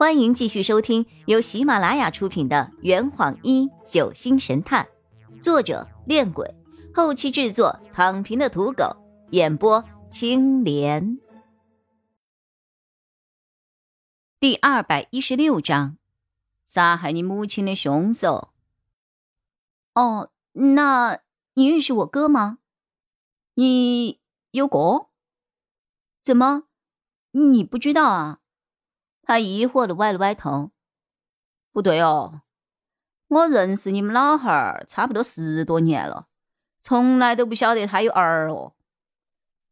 欢迎继续收听由喜马拉雅出品的《圆谎一九星神探》，作者：恋鬼，后期制作：躺平的土狗，演播：青莲。第二百一十六章：杀害你母亲的凶手。哦，那你认识我哥吗？你有哥？怎么，你不知道啊？他疑惑的歪了歪头，不对哦，我认识你们老汉儿差不多十多年了，从来都不晓得他有儿哦。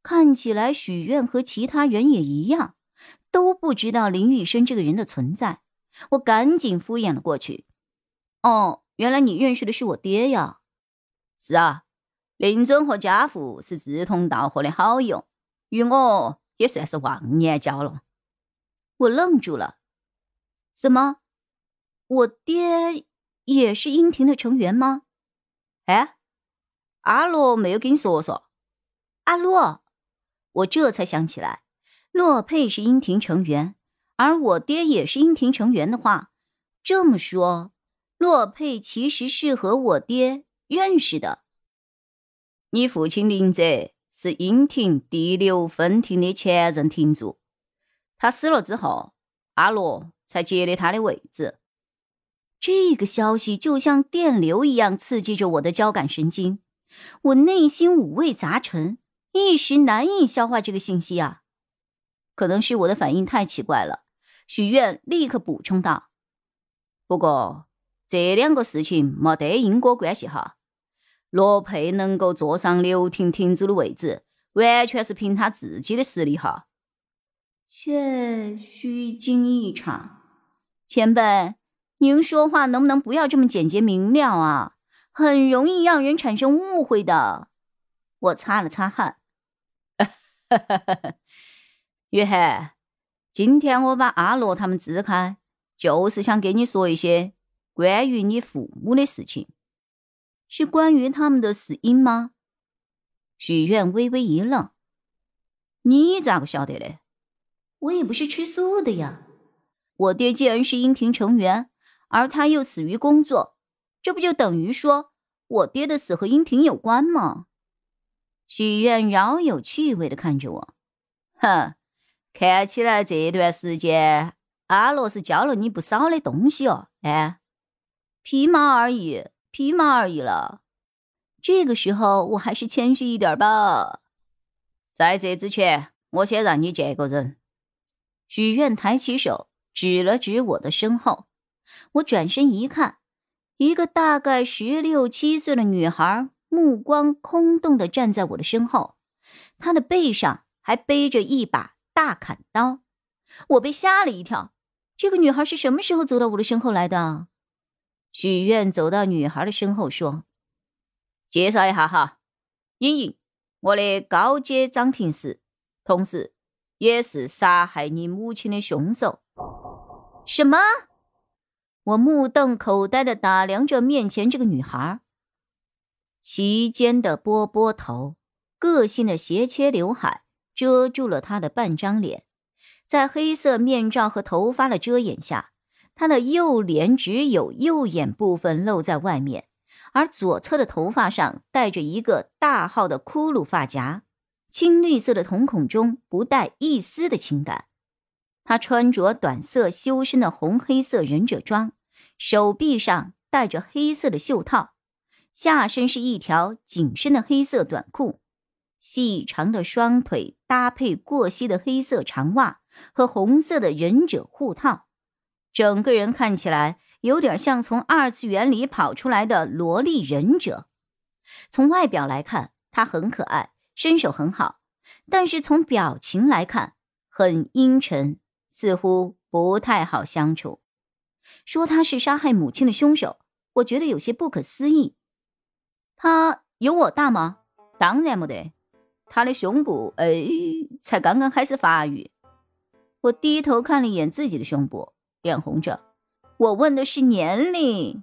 看起来许愿和其他人也一样，都不知道林雨生这个人的存在。我赶紧敷衍了过去。哦，原来你认识的是我爹呀？是啊，林尊和家父是志同道合的好友，与我也算是忘年交了。我愣住了，怎么，我爹也是英庭的成员吗？哎，阿洛没有跟你说说？阿洛，我这才想起来，洛佩是英庭成员，而我爹也是英庭成员的话，这么说，洛佩其实是和我爹认识的。你父亲林泽是英庭第六分庭的前任庭主。他死了之后，阿罗才接的他的位置。这个消息就像电流一样刺激着我的交感神经，我内心五味杂陈，一时难以消化这个信息啊。可能是我的反应太奇怪了，许愿立刻补充道：“不过这两个事情没得因果关系哈。罗佩能够坐上刘婷婷主的位置，完全是凭他自己的实力哈。”切虚惊一场，前辈，您说话能不能不要这么简洁明了啊？很容易让人产生误会的。我擦了擦汗，约翰，今天我把阿罗他们支开，就是想跟你说一些关于你父母的事情。是关于他们的死因吗？许愿微微一愣，你咋个晓得的？我也不是吃素的呀。我爹既然是英庭成员，而他又死于工作，这不就等于说我爹的死和英庭有关吗？许愿饶有趣味的看着我，哼，看起来这段时间阿罗是教了你不少的东西哦。哎，皮毛而已，皮毛而已了。这个时候我还是谦虚一点吧。在这之前，我先让你见个人。许愿抬起手指了指我的身后，我转身一看，一个大概十六七岁的女孩，目光空洞的站在我的身后，她的背上还背着一把大砍刀。我被吓了一跳，这个女孩是什么时候走到我的身后来的？许愿走到女孩的身后说：“介绍一下哈，莹莹，我的高阶掌庭师，同时。”也是杀害你母亲的凶手。什么？我目瞪口呆的打量着面前这个女孩，齐肩的波波头，个性的斜切刘海遮住了她的半张脸，在黑色面罩和头发的遮掩下，她的右脸只有右眼部分露在外面，而左侧的头发上戴着一个大号的骷髅发夹。青绿色的瞳孔中不带一丝的情感。他穿着短色修身的红黑色忍者装，手臂上戴着黑色的袖套，下身是一条紧身的黑色短裤，细长的双腿搭配过膝的黑色长袜和红色的忍者护套，整个人看起来有点像从二次元里跑出来的萝莉忍者。从外表来看，他很可爱。身手很好，但是从表情来看很阴沉，似乎不太好相处。说他是杀害母亲的凶手，我觉得有些不可思议。他有我大吗？当然没得，他的胸部，哎，才刚刚开始发育。我低头看了一眼自己的胸部，脸红着。我问的是年龄，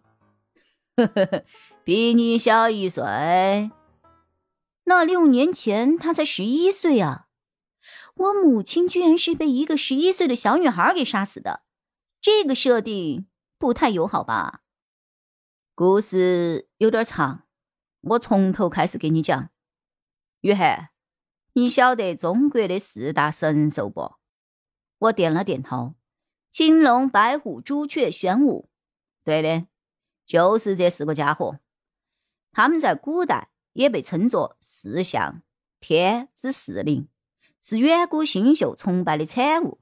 呵呵呵，比你小一岁。那六年前他才十一岁啊！我母亲居然是被一个十一岁的小女孩给杀死的，这个设定不太友好吧？故事有点长，我从头开始给你讲。约翰，你晓得中国的四大神兽不？我点了点头。青龙、白虎、朱雀、玄武。对的，就是这四个家伙。他们在古代也被称作四象，天之四灵，是远古星宿崇拜的产物。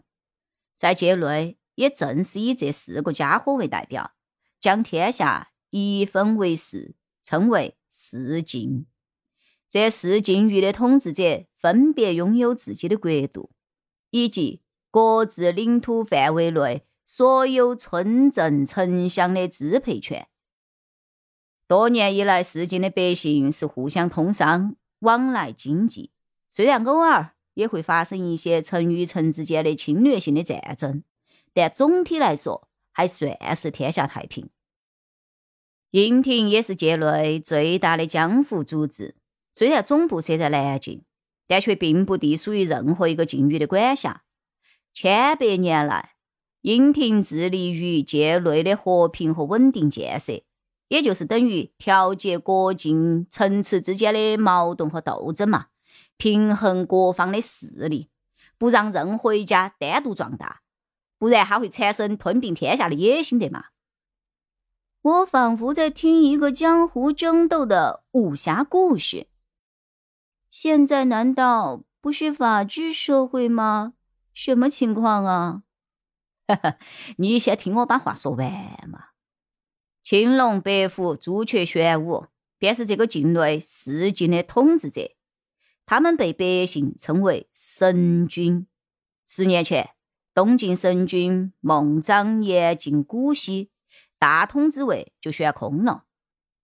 在界内，也正是以这四个家伙为代表，将天下一分为四，称为四境。这四境域的统治者分别拥有自己的国度，以及各自领土范围内所有村镇城乡的支配权。多年以来，四境的百姓是互相通商、往来经济，虽然偶尔也会发生一些城与城之间的侵略性的战争，但总体来说还算是天下太平。英廷也是界内最大的江湖组织。虽然总部设在南境，但却并不隶属于任何一个境域的管辖。千百年来，英廷致力于界内的和平和稳定建设，也就是等于调节国境层次之间的矛盾和斗争嘛，平衡各方的势力，不让任何一家单独壮大，不然它会产生吞并天下的野心的嘛。我仿佛在听一个江湖争斗的武侠故事。现在难道不是法治社会吗？什么情况啊？哈哈，你先听我把话说完嘛。青龙、白虎、朱雀、玄武，便是这个境内四境的统治者，他们被百姓称为神君。十年前，东晋神君孟昶严禁古稀，大统之位就悬空了。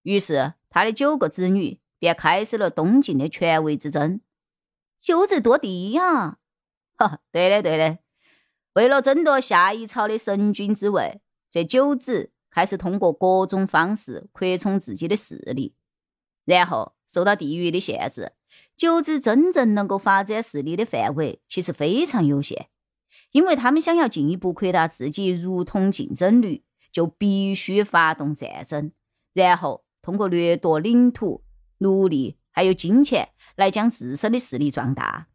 于是，他的九个子女。便开始了东晋的权位之争，九子夺嫡呀！哈，对的对的。为了争夺下一朝的神君之位，这九子开始通过各种方式扩充自己的势力。然后受到地域的限制，九子真正能够发展势力的范围其实非常有限。因为他们想要进一步扩大自己如同竞争率，就必须发动战争，然后通过掠夺领土。奴隶还有金钱来将自身的势力壮大，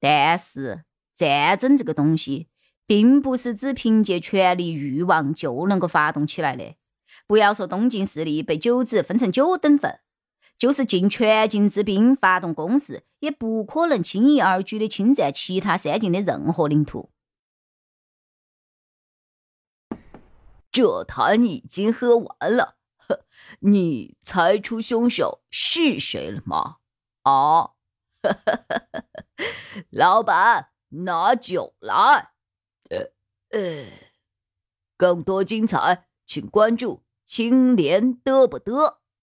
但是战争这个东西，并不是只凭借权力欲望就能够发动起来的。不要说东晋势力被九子分成九等份，就是尽全境之兵发动攻势，也不可能轻易而举的侵占其他三晋的任何领土。这坛已经喝完了。你猜出凶手是谁了吗？啊，老板，拿酒来。呃呃，更多精彩，请关注青莲嘚不嘚。